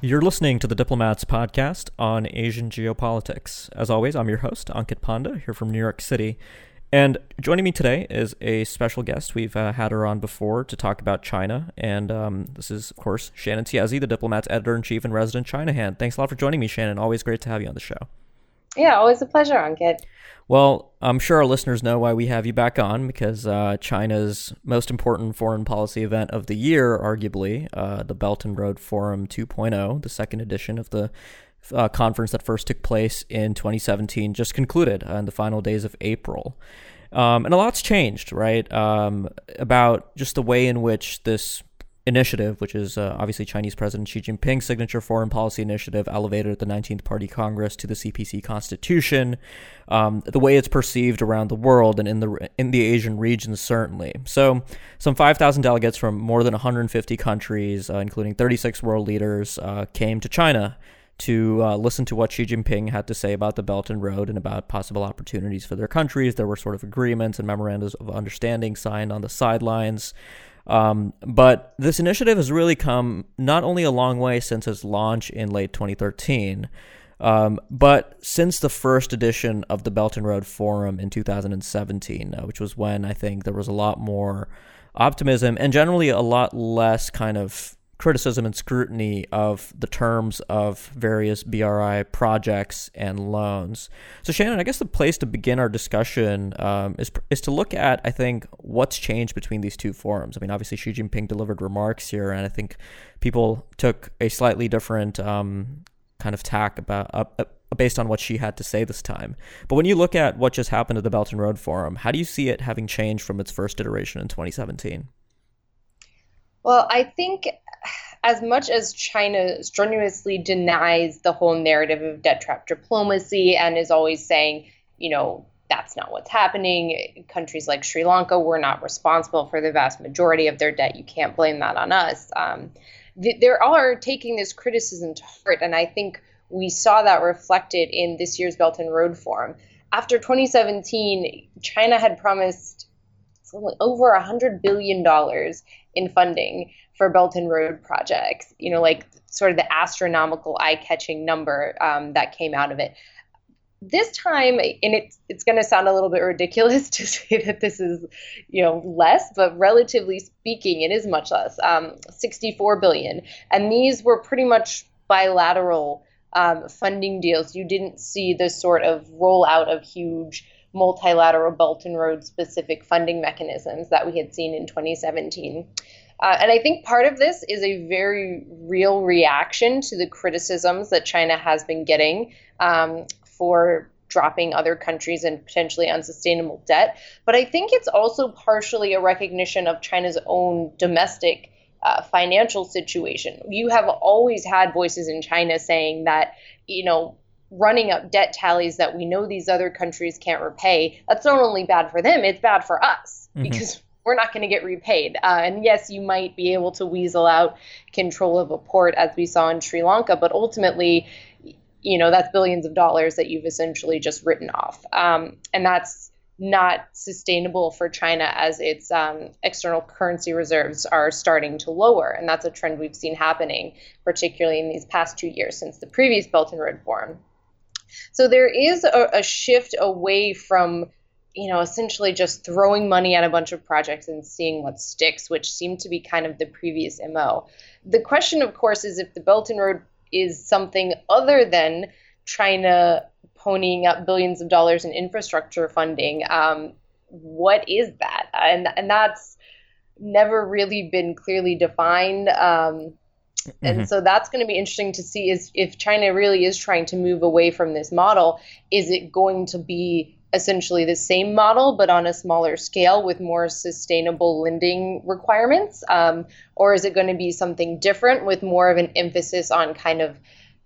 You're listening to the Diplomats podcast on Asian geopolitics. As always, I'm your host, Ankit Panda, here from New York City. And joining me today is a special guest. We've uh, had her on before to talk about China. And um, this is, of course, Shannon Tiezzi, the Diplomats editor in chief and resident China hand. Thanks a lot for joining me, Shannon. Always great to have you on the show. Yeah, always a pleasure, Ankit. Well, I'm sure our listeners know why we have you back on because uh, China's most important foreign policy event of the year, arguably, uh, the Belt and Road Forum 2.0, the second edition of the uh, conference that first took place in 2017, just concluded in the final days of April. Um, and a lot's changed, right? Um, about just the way in which this initiative, which is uh, obviously Chinese President Xi Jinping's signature foreign policy initiative, elevated at the 19th Party Congress to the CPC Constitution, um, the way it's perceived around the world and in the in the Asian region certainly. So, some 5,000 delegates from more than 150 countries, uh, including 36 world leaders, uh, came to China to uh, listen to what Xi Jinping had to say about the Belt and Road and about possible opportunities for their countries. There were sort of agreements and memorandums of understanding signed on the sidelines. Um, but this initiative has really come not only a long way since its launch in late 2013, um, but since the first edition of the Belt and Road Forum in 2017, uh, which was when I think there was a lot more optimism and generally a lot less kind of criticism and scrutiny of the terms of various BRI projects and loans. So, Shannon, I guess the place to begin our discussion um, is is to look at, I think, what's changed between these two forums. I mean, obviously, Xi Jinping delivered remarks here, and I think people took a slightly different um, kind of tack about. Uh, uh, based on what Xi had to say this time. But when you look at what just happened at the Belt and Road Forum, how do you see it having changed from its first iteration in 2017? Well, I think as much as China strenuously denies the whole narrative of debt trap diplomacy and is always saying, you know, that's not what's happening. Countries like Sri Lanka were not responsible for the vast majority of their debt. You can't blame that on us. Um, th- there are taking this criticism to heart, and I think we saw that reflected in this year's Belt and Road Forum. After 2017, China had promised over a $100 billion in funding for Belt and Road projects, you know, like sort of the astronomical eye catching number um, that came out of it. This time, and it's it's going to sound a little bit ridiculous to say that this is, you know, less, but relatively speaking, it is much less. Um, 64 billion, and these were pretty much bilateral um, funding deals. You didn't see the sort of rollout of huge multilateral Belt and Road specific funding mechanisms that we had seen in 2017. Uh, and I think part of this is a very real reaction to the criticisms that China has been getting um, for dropping other countries in potentially unsustainable debt. But I think it's also partially a recognition of China's own domestic uh, financial situation. You have always had voices in China saying that, you know, running up debt tallies that we know these other countries can't repay, that's not only bad for them, it's bad for us mm-hmm. because we're not going to get repaid. Uh, and yes, you might be able to weasel out control of a port as we saw in Sri Lanka, but ultimately, you know, that's billions of dollars that you've essentially just written off. Um, and that's not sustainable for China as its um, external currency reserves are starting to lower. And that's a trend we've seen happening, particularly in these past two years since the previous Belt and Road Forum. So there is a, a shift away from you know, essentially just throwing money at a bunch of projects and seeing what sticks, which seemed to be kind of the previous MO. The question, of course, is if the Belt and Road is something other than China ponying up billions of dollars in infrastructure funding. Um, what is that? And and that's never really been clearly defined. Um, and mm-hmm. so that's going to be interesting to see is if China really is trying to move away from this model, is it going to be essentially the same model but on a smaller scale with more sustainable lending requirements? Um, or is it going to be something different with more of an emphasis on kind of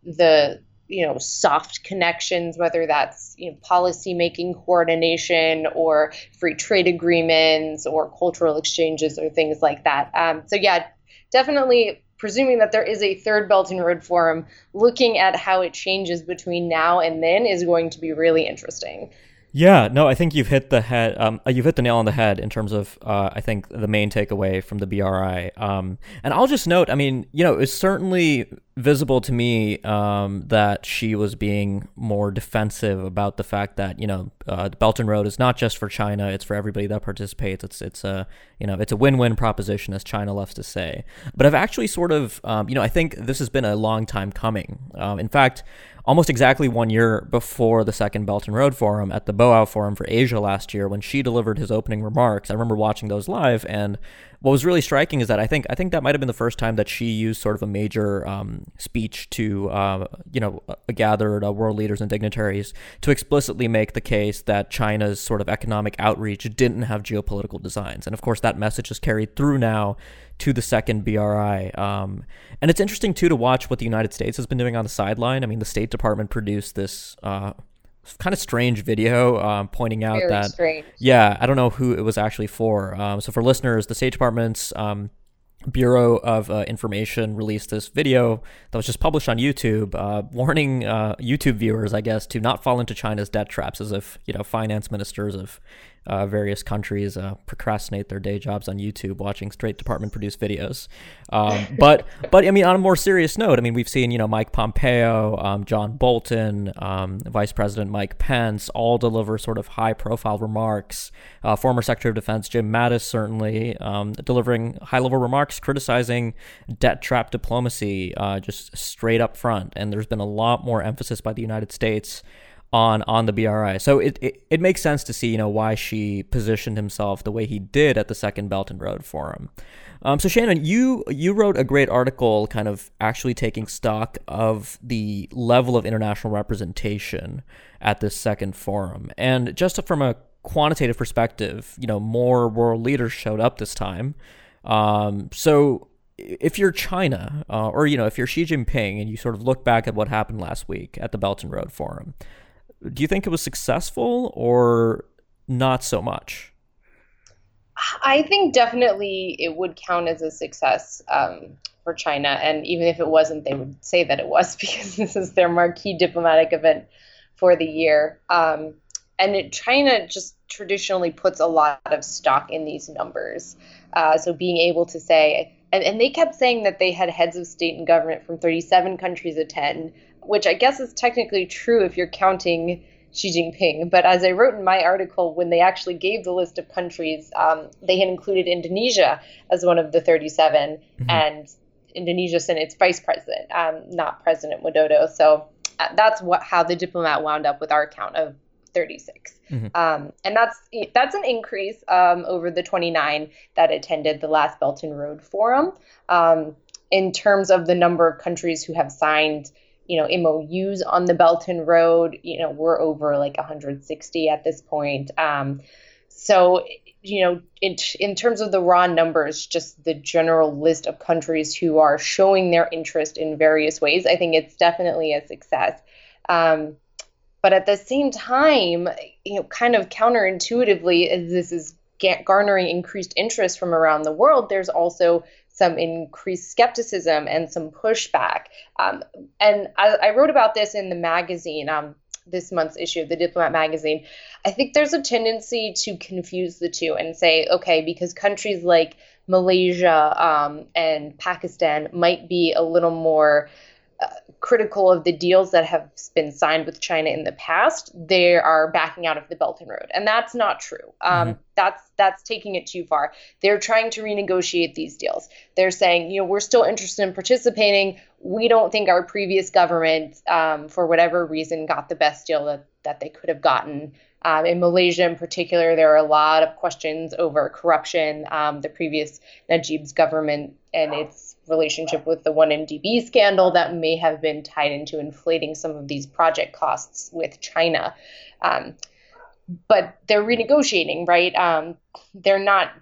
the you know soft connections whether that's you know policy making coordination or free trade agreements or cultural exchanges or things like that um, so yeah definitely presuming that there is a third Belt and Road Forum, looking at how it changes between now and then is going to be really interesting. Yeah, no, I think you've hit the head. Um, uh, you've hit the nail on the head in terms of, uh, I think, the main takeaway from the BRI. Um, and I'll just note, I mean, you know, it's certainly visible to me um, that Xi was being more defensive about the fact that you know uh, the Belt and Road is not just for China; it's for everybody that participates. It's it's a you know it's a win-win proposition, as China loves to say. But I've actually sort of um, you know I think this has been a long time coming. Um, in fact, almost exactly one year before the second Belt and Road Forum at the Boao Forum for Asia last year, when Xi delivered his opening remarks. I remember watching those live, and what was really striking is that I think I think that might have been the first time that Xi used sort of a major um, speech to uh, you know gathered uh, world leaders and dignitaries to explicitly make the case that China's sort of economic outreach didn't have geopolitical designs, and of course that message is carried through now to the second BRI. Um, and it's interesting too to watch what the United States has been doing on the sideline. I mean, the State Department produced this uh, kind of strange video um, pointing out Very that strange. yeah, I don't know who it was actually for. Um, so for listeners, the State Department's um, Bureau of uh, Information released this video that was just published on YouTube, uh, warning uh, YouTube viewers, I guess, to not fall into China's debt traps, as if you know finance ministers of uh, various countries uh, procrastinate their day jobs on YouTube watching straight Department produced videos. Um, but but I mean, on a more serious note, I mean, we've seen you know Mike Pompeo, um, John Bolton, um, Vice President Mike Pence, all deliver sort of high profile remarks. Uh, former Secretary of Defense Jim Mattis certainly um, delivering high level remarks criticizing debt trap diplomacy uh, just straight up front. And there's been a lot more emphasis by the United States on on the BRI. So it, it, it makes sense to see, you know, why Xi positioned himself the way he did at the Second Belt and Road Forum. Um, so Shannon, you you wrote a great article, kind of actually taking stock of the level of international representation at this second forum, and just from a quantitative perspective, you know, more world leaders showed up this time. Um, so if you're China, uh, or you know, if you're Xi Jinping, and you sort of look back at what happened last week at the Belt and Road Forum, do you think it was successful or not so much? I think definitely it would count as a success um, for China. And even if it wasn't, they would say that it was because this is their marquee diplomatic event for the year. Um, and it, China just traditionally puts a lot of stock in these numbers. Uh, so being able to say, and, and they kept saying that they had heads of state and government from 37 countries attend, which I guess is technically true if you're counting Xi Jinping. But as I wrote in my article, when they actually gave the list of countries, um, they had included Indonesia as one of the 37, mm-hmm. and Indonesia sent its vice president, um, not President Widodo. So uh, that's what how the diplomat wound up with our count of 36. Mm-hmm. Um, and that's that's an increase um, over the 29 that attended the last Belt and Road Forum. Um, in terms of the number of countries who have signed you know MOUs on the Belt and Road. You know we're over like 160 at this point. Um, so you know in, in terms of the raw numbers, just the general list of countries who are showing their interest in various ways, I think it's definitely a success. Um, but at the same time, you know, kind of counterintuitively, as this is garnering increased interest from around the world, there's also some increased skepticism and some pushback. Um, and I, I, wrote about this in the magazine, um, this month's issue of the Diplomat magazine. I think there's a tendency to confuse the two and say, okay, because countries like Malaysia um, and Pakistan might be a little more critical of the deals that have been signed with China in the past, they are backing out of the Belt and Road, and that's not true. Um, mm-hmm. That's that's taking it too far. They're trying to renegotiate these deals. They're saying, you know, we're still interested in participating. We don't think our previous government, um, for whatever reason, got the best deal that that they could have gotten. Um, in Malaysia, in particular, there are a lot of questions over corruption. Um, the previous Najib's government and its relationship with the 1MDB scandal that may have been tied into inflating some of these project costs with China. Um, but they're renegotiating, right? Um, they're not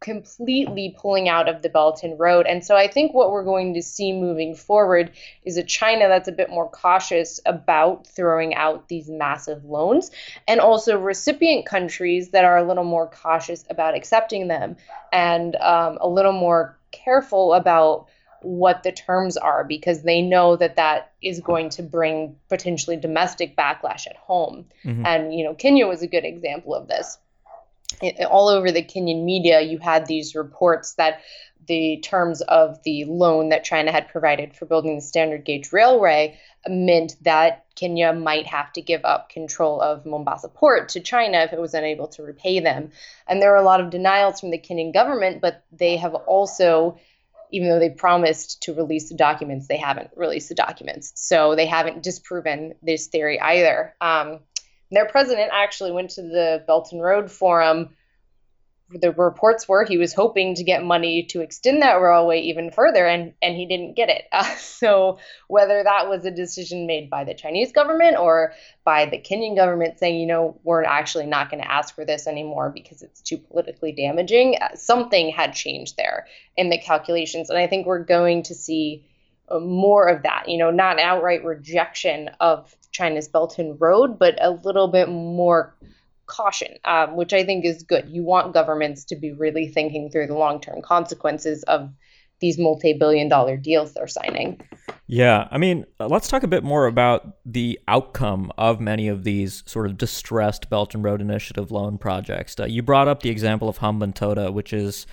completely pulling out of the Belt and Road. And so I think what we're going to see moving forward is a China that's a bit more cautious about throwing out these massive loans, and also recipient countries that are a little more cautious about accepting them and um, a little more careful about what the terms are because they know that that is going to bring potentially domestic backlash at home. Mm-hmm. And you know, Kenya was a good example of this. All over the Kenyan media, you had these reports that the terms of the loan that China had provided for building the standard gauge railway meant that Kenya might have to give up control of Mombasa port to China if it was unable to repay them. And there were a lot of denials from the Kenyan government, but they have also, even though they promised to release the documents, they haven't released the documents. So they haven't disproven this theory either. Um, their president actually went to the Belt and Road Forum the reports were he was hoping to get money to extend that railway even further, and and he didn't get it. Uh, so whether that was a decision made by the Chinese government or by the Kenyan government saying, you know, we're actually not going to ask for this anymore because it's too politically damaging, something had changed there in the calculations, and I think we're going to see more of that. You know, not outright rejection of China's Belt and Road, but a little bit more caution, um, which I think is good. You want governments to be really thinking through the long term consequences of these multi billion dollar deals they're signing. Yeah. I mean, uh, let's talk a bit more about the outcome of many of these sort of distressed Belt and Road Initiative loan projects. Uh, you brought up the example of Hambantota, which is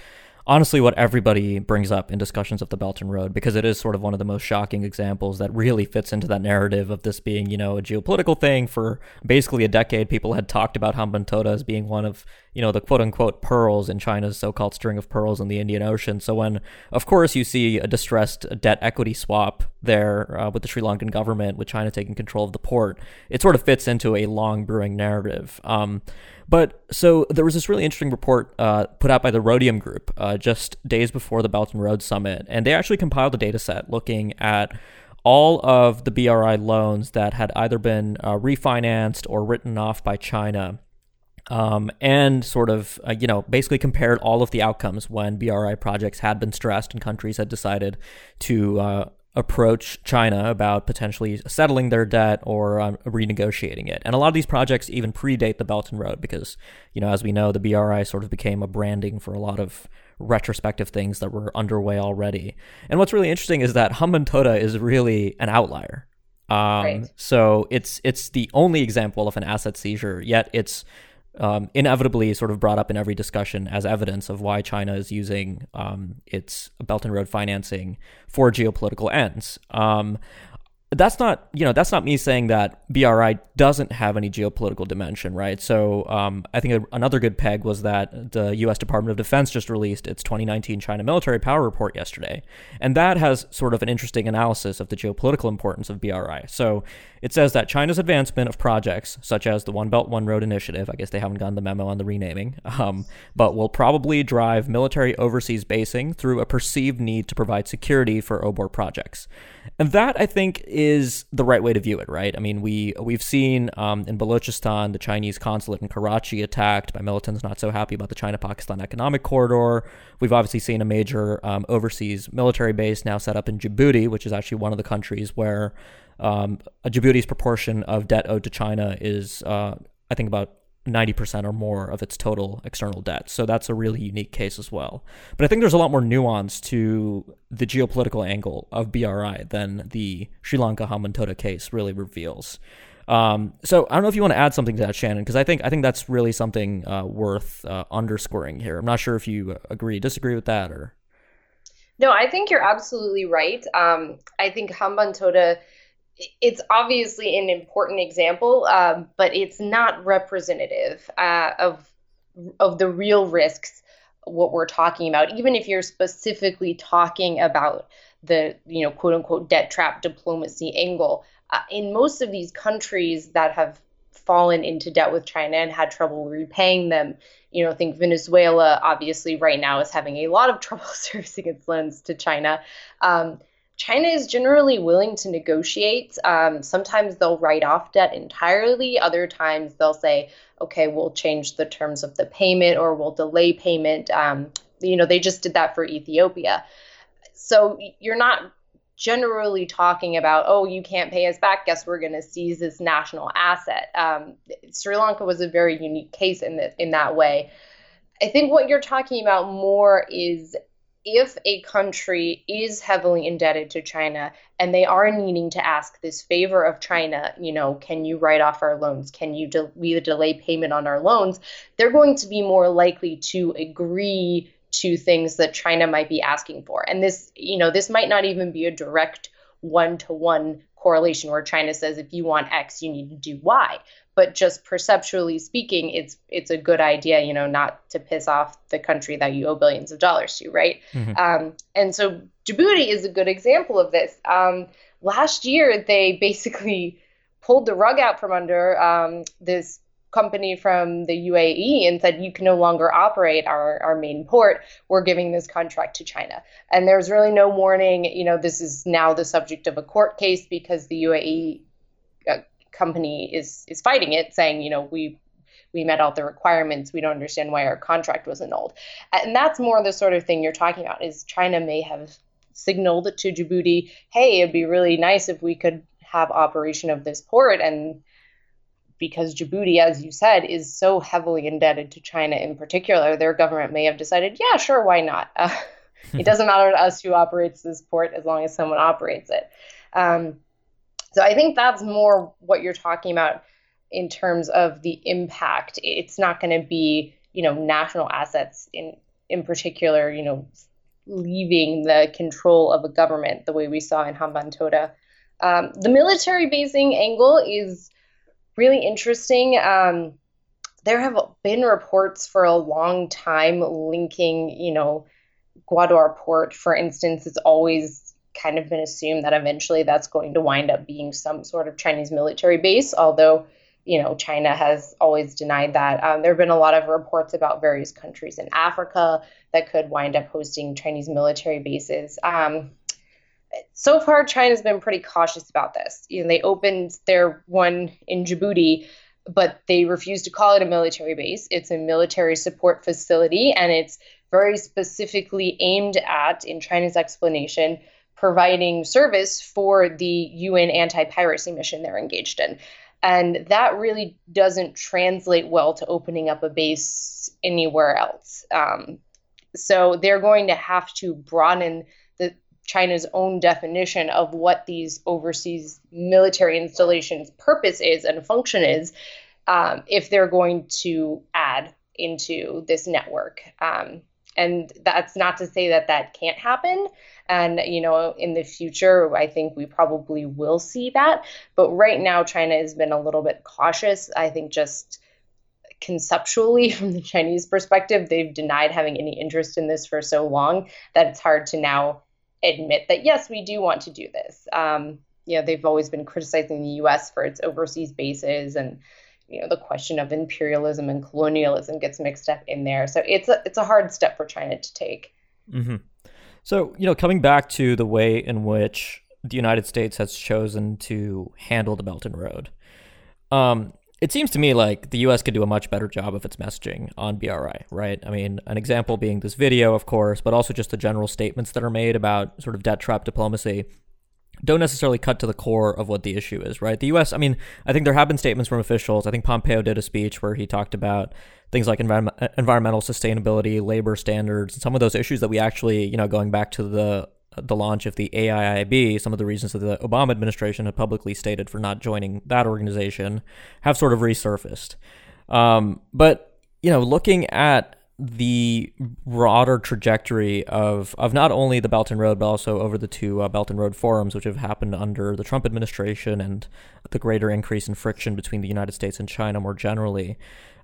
honestly what everybody brings up in discussions of the Belt and Road because it is sort of one of the most shocking examples that really fits into that narrative of this being, you know, a geopolitical thing. For basically a decade, people had talked about Hambantota as being one of, you know, the quote unquote pearls in China's so called string of pearls in the Indian Ocean. So when, of course, you see a distressed debt equity swap there uh, with the Sri Lankan government, with China taking control of the port, it sort of fits into a long brewing narrative. Um, but so there was this really interesting report uh, put out by the Rhodium Group uh, just days before the Belt and Road Summit, and they actually compiled a data set looking at all of the BRI loans that had either been uh, refinanced or written off by China. Um, and sort of, uh, you know, basically compared all of the outcomes when BRI projects had been stressed and countries had decided to uh, approach China about potentially settling their debt or um, renegotiating it. And a lot of these projects even predate the Belt and Road because, you know, as we know, the BRI sort of became a branding for a lot of retrospective things that were underway already. And what's really interesting is that Hambantota is really an outlier. Um, right. So it's it's the only example of an asset seizure, yet it's um, inevitably sort of brought up in every discussion as evidence of why China is using um, its Belt and Road financing for geopolitical ends. Um, that's not you know that's not me saying that BRI doesn't have any geopolitical dimension, right? So um, I think another good peg was that the U.S. Department of Defense just released its 2019 China military power report yesterday, and that has sort of an interesting analysis of the geopolitical importance of BRI. So it says that China's advancement of projects such as the One Belt One Road initiative, I guess they haven't gotten the memo on the renaming, um, but will probably drive military overseas basing through a perceived need to provide security for OBOR projects. And that I think is the right way to view it, right? I mean, we we've seen um, in Balochistan the Chinese consulate in Karachi attacked by militants not so happy about the China-Pakistan economic corridor. We've obviously seen a major um, overseas military base now set up in Djibouti, which is actually one of the countries where um, Djibouti's proportion of debt owed to China is, uh, I think, about 90% or more of its total external debt. So that's a really unique case as well. But I think there's a lot more nuance to the geopolitical angle of BRI than the Sri Lanka Hambantota case really reveals. Um, so I don't know if you want to add something to that, Shannon, because I think I think that's really something uh, worth uh, underscoring here. I'm not sure if you agree, disagree with that, or. No, I think you're absolutely right. Um, I think Hambantota it's obviously an important example, um, but it's not representative uh, of of the real risks what we're talking about. Even if you're specifically talking about the you know quote unquote debt trap diplomacy angle, uh, in most of these countries that have fallen into debt with China and had trouble repaying them. You know, I think Venezuela obviously right now is having a lot of trouble servicing its loans to China. Um, China is generally willing to negotiate. Um, sometimes they'll write off debt entirely. Other times they'll say, okay, we'll change the terms of the payment or we'll delay payment. Um, you know, they just did that for Ethiopia. So you're not generally talking about, oh, you can't pay us back. Guess we're going to seize this national asset. Um, Sri Lanka was a very unique case in, the, in that way. I think what you're talking about more is if a country is heavily indebted to China and they are needing to ask this favor of China, you know, can you write off our loans? Can you de- we delay payment on our loans? They're going to be more likely to agree to things that China might be asking for. And this, you know, this might not even be a direct one to one correlation where China says if you want X, you need to do Y but just perceptually speaking it's it's a good idea you know not to piss off the country that you owe billions of dollars to right? Mm-hmm. um, and so djibouti is a good example of this. Um, last year they basically pulled the rug out from under um, this company from the UAE and said you can no longer operate our, our main port. We're giving this contract to China. And there's really no warning you know this is now the subject of a court case because the UAE company is is fighting it, saying, you know, we we met all the requirements. We don't understand why our contract was annulled. And that's more the sort of thing you're talking about is China may have signaled to Djibouti, hey, it'd be really nice if we could have operation of this port. And because Djibouti, as you said, is so heavily indebted to China in particular, their government may have decided, yeah, sure, why not? Uh, it doesn't matter to us who operates this port as long as someone operates it. Um, so I think that's more what you're talking about in terms of the impact. It's not going to be, you know, national assets in in particular, you know, leaving the control of a government the way we saw in Hambantota. Um, the military basing angle is really interesting. Um, there have been reports for a long time linking, you know, Gwadar port, for instance, is always kind of been assumed that eventually that's going to wind up being some sort of Chinese military base, although you know China has always denied that. Um, there have been a lot of reports about various countries in Africa that could wind up hosting Chinese military bases. Um, so far, China's been pretty cautious about this. You know, they opened their one in Djibouti, but they refused to call it a military base. It's a military support facility, and it's very specifically aimed at, in China's explanation, providing service for the UN anti piracy mission they're engaged in. And that really doesn't translate well to opening up a base anywhere else. Um, so they're going to have to broaden the China's own definition of what these overseas military installations' purpose is and function is um, if they're going to add into this network. Um, and that's not to say that that can't happen. And, you know, in the future, I think we probably will see that. But right now, China has been a little bit cautious. I think just conceptually, from the Chinese perspective, they've denied having any interest in this for so long that it's hard to now admit that, yes, we do want to do this. Um, you know, they've always been criticizing the US for its overseas bases and you know the question of imperialism and colonialism gets mixed up in there. So it's a it's a hard step for China to take. Mm-hmm. So you know, coming back to the way in which the United States has chosen to handle the Belt and Road, um, it seems to me like the U.S. could do a much better job of its messaging on BRI, right? I mean, an example being this video, of course, but also just the general statements that are made about sort of debt trap diplomacy don't necessarily cut to the core of what the issue is, right? The U.S., I mean, I think there have been statements from officials. I think Pompeo did a speech where he talked about things like env- environmental sustainability, labor standards, and some of those issues that we actually, you know, going back to the the launch of the AIIB, some of the reasons that the Obama administration had publicly stated for not joining that organization have sort of resurfaced. Um, but you know, looking at the broader trajectory of of not only the Belt and Road, but also over the two uh, Belt and Road forums, which have happened under the Trump administration, and the greater increase in friction between the United States and China more generally.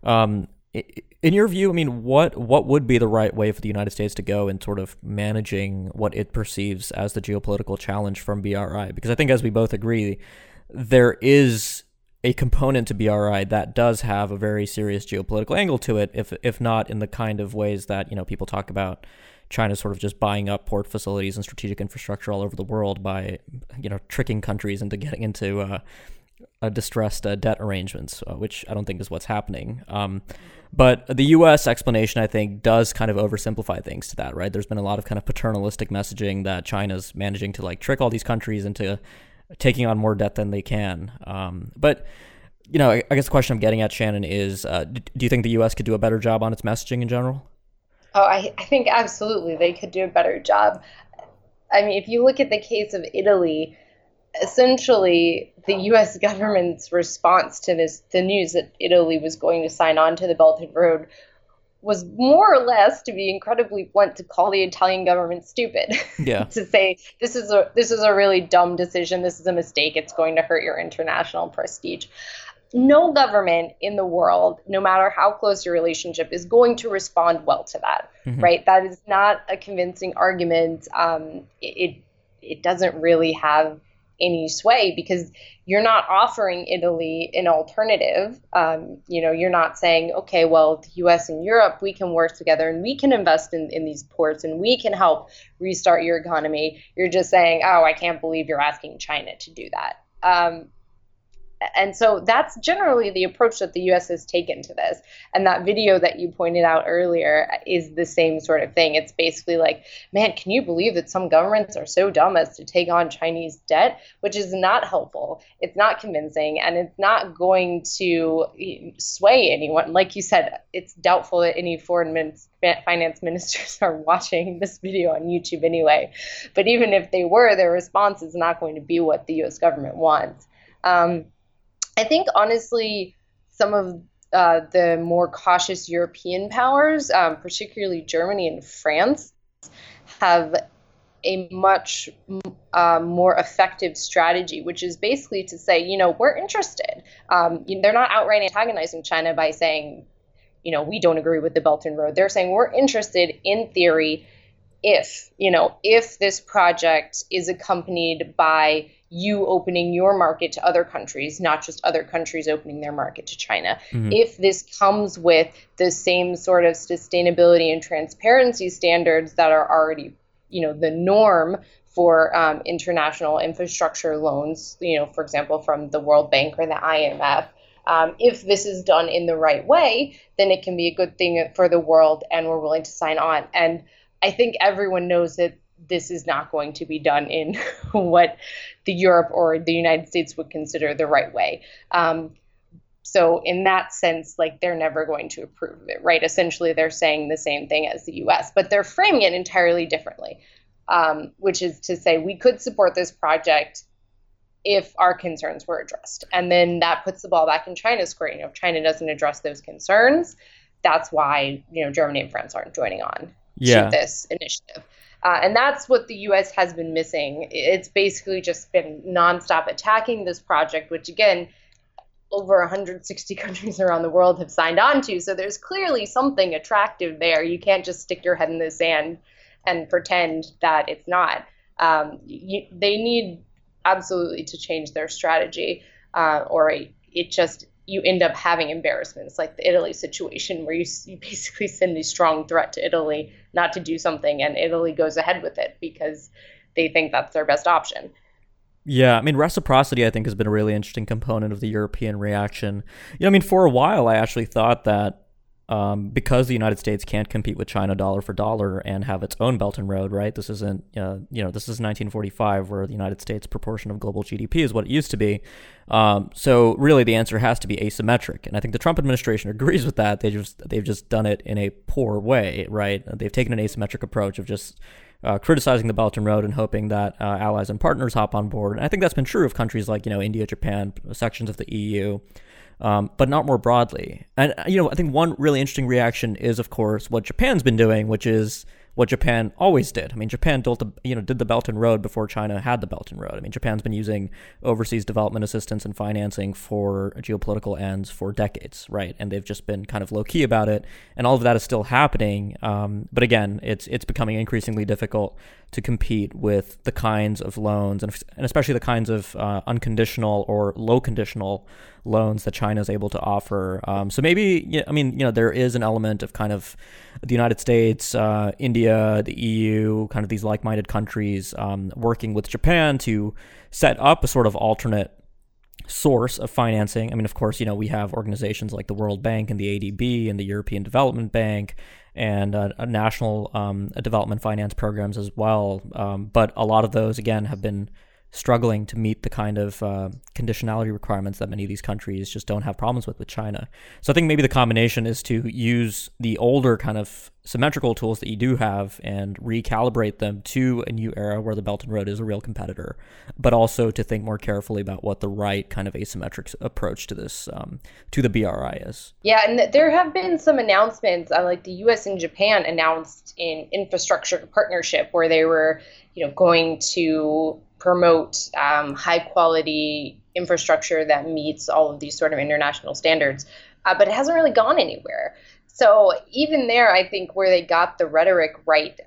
Um, in your view, I mean, what what would be the right way for the United States to go in sort of managing what it perceives as the geopolitical challenge from BRI? Because I think, as we both agree, there is a component to BRI that does have a very serious geopolitical angle to it, if if not in the kind of ways that you know people talk about China sort of just buying up port facilities and strategic infrastructure all over the world by you know tricking countries into getting into uh, distressed uh, debt arrangements, uh, which I don't think is what's happening. Um, but the U.S. explanation, I think, does kind of oversimplify things to that, right? There's been a lot of kind of paternalistic messaging that China's managing to like trick all these countries into taking on more debt than they can. Um, but you know, I, guess the question I'm getting at, Shannon, is: uh, Do you think the U.S. could do a better job on its messaging in general? Oh, I, I think absolutely they could do a better job. I mean, if you look at the case of Italy, essentially the U.S. government's response to this, the news that Italy was going to sign on to the Belt and Road, was more or less, to be incredibly blunt, to call the Italian government stupid. Yeah. to say this is a this is a really dumb decision. This is a mistake. It's going to hurt your international prestige. No government in the world, no matter how close your relationship, is going to respond well to that. Mm-hmm. Right? That is not a convincing argument. Um, it it doesn't really have any sway because you're not offering Italy an alternative. Um, you know, you're not saying, okay, well, the U.S. and Europe, we can work together and we can invest in, in these ports and we can help restart your economy. You're just saying, oh, I can't believe you're asking China to do that. Um, and so that's generally the approach that the US has taken to this. And that video that you pointed out earlier is the same sort of thing. It's basically like, man, can you believe that some governments are so dumb as to take on Chinese debt? Which is not helpful. It's not convincing, and it's not going to sway anyone. Like you said, it's doubtful that any foreign min- finance ministers are watching this video on YouTube anyway. But even if they were, their response is not going to be what the US government wants. Um, I think honestly, some of uh, the more cautious European powers, um, particularly Germany and France, have a much uh, more effective strategy, which is basically to say, you know, we're interested. Um, they're not outright antagonizing China by saying, you know, we don't agree with the Belt and Road. They're saying we're interested in theory if, you know, if this project is accompanied by you opening your market to other countries, not just other countries opening their market to China. Mm-hmm. If this comes with the same sort of sustainability and transparency standards that are already, you know, the norm for um, international infrastructure loans, you know, for example, from the World Bank or the IMF. Um, if this is done in the right way, then it can be a good thing for the world, and we're willing to sign on. And I think everyone knows that this is not going to be done in what the Europe or the United States would consider the right way. Um, so in that sense, like they're never going to approve of it, right? Essentially, they're saying the same thing as the U.S., but they're framing it entirely differently, um, which is to say we could support this project if our concerns were addressed, and then that puts the ball back in China's court. You know, if China doesn't address those concerns, that's why you know Germany and France aren't joining on yeah. to this initiative. Uh, and that's what the US has been missing. It's basically just been nonstop attacking this project, which again, over 160 countries around the world have signed on to. So there's clearly something attractive there. You can't just stick your head in the sand and pretend that it's not. Um, you, they need absolutely to change their strategy, uh, or it just you end up having embarrassments like the Italy situation where you, you basically send a strong threat to Italy not to do something and Italy goes ahead with it because they think that's their best option. Yeah, I mean reciprocity I think has been a really interesting component of the European reaction. You know, I mean for a while I actually thought that um, because the United States can't compete with China dollar for dollar and have its own Belt and Road, right? This isn't, uh, you know, this is 1945 where the United States proportion of global GDP is what it used to be. Um, so really, the answer has to be asymmetric, and I think the Trump administration agrees with that. They just they've just done it in a poor way, right? They've taken an asymmetric approach of just uh, criticizing the Belt and Road and hoping that uh, allies and partners hop on board. And I think that's been true of countries like you know India, Japan, sections of the EU um, but not more broadly. And you know, I think one really interesting reaction is, of course, what Japan's been doing, which is what Japan always did. I mean, Japan built the you know did the Belt and Road before China had the Belt and Road. I mean, Japan's been using overseas development assistance and financing for geopolitical ends for decades, right? And they've just been kind of low key about it, and all of that is still happening. Um, but again, it's it's becoming increasingly difficult to compete with the kinds of loans and, and especially the kinds of uh, unconditional or low conditional loans that China is able to offer. Um, so maybe, I mean, you know, there is an element of kind of the United States, uh, India, the EU, kind of these like minded countries um, working with Japan to set up a sort of alternate source of financing. I mean, of course, you know, we have organizations like the World Bank and the ADB and the European Development Bank and uh, national um, development finance programs as well. Um, but a lot of those, again, have been struggling to meet the kind of uh, conditionality requirements that many of these countries just don't have problems with with China. So I think maybe the combination is to use the older kind of symmetrical tools that you do have and recalibrate them to a new era where the Belt and Road is a real competitor, but also to think more carefully about what the right kind of asymmetric approach to this um, to the BRI is. Yeah, and there have been some announcements, uh, like the U.S. and Japan announced in infrastructure partnership where they were, you know, going to promote um, high quality infrastructure that meets all of these sort of international standards, uh, but it hasn't really gone anywhere. So even there, I think where they got the rhetoric right,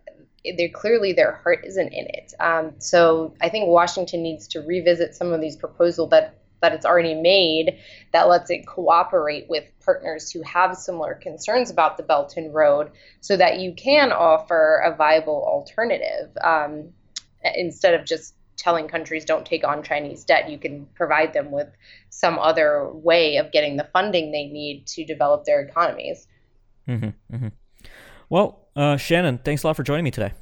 they clearly their heart isn't in it. Um, so I think Washington needs to revisit some of these proposals that that it's already made that lets it cooperate with partners who have similar concerns about the Belt and Road, so that you can offer a viable alternative um, instead of just telling countries don't take on Chinese debt. You can provide them with some other way of getting the funding they need to develop their economies. Mm-hmm, mm-hmm. Well, uh, Shannon, thanks a lot for joining me today.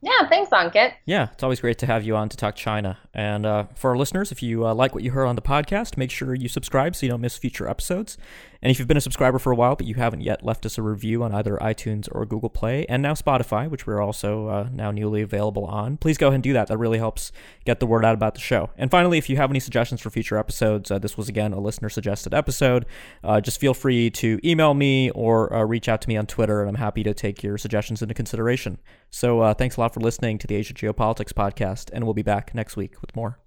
Yeah, thanks, Ankit. Yeah, it's always great to have you on to talk China. And uh, for our listeners, if you uh, like what you heard on the podcast, make sure you subscribe so you don't miss future episodes. And if you've been a subscriber for a while, but you haven't yet left us a review on either iTunes or Google Play, and now Spotify, which we're also uh, now newly available on, please go ahead and do that. That really helps get the word out about the show. And finally, if you have any suggestions for future episodes, uh, this was again a listener suggested episode. Uh, just feel free to email me or uh, reach out to me on Twitter, and I'm happy to take your suggestions into consideration. So uh, thanks a lot for listening to the Asia Geopolitics podcast, and we'll be back next week with more.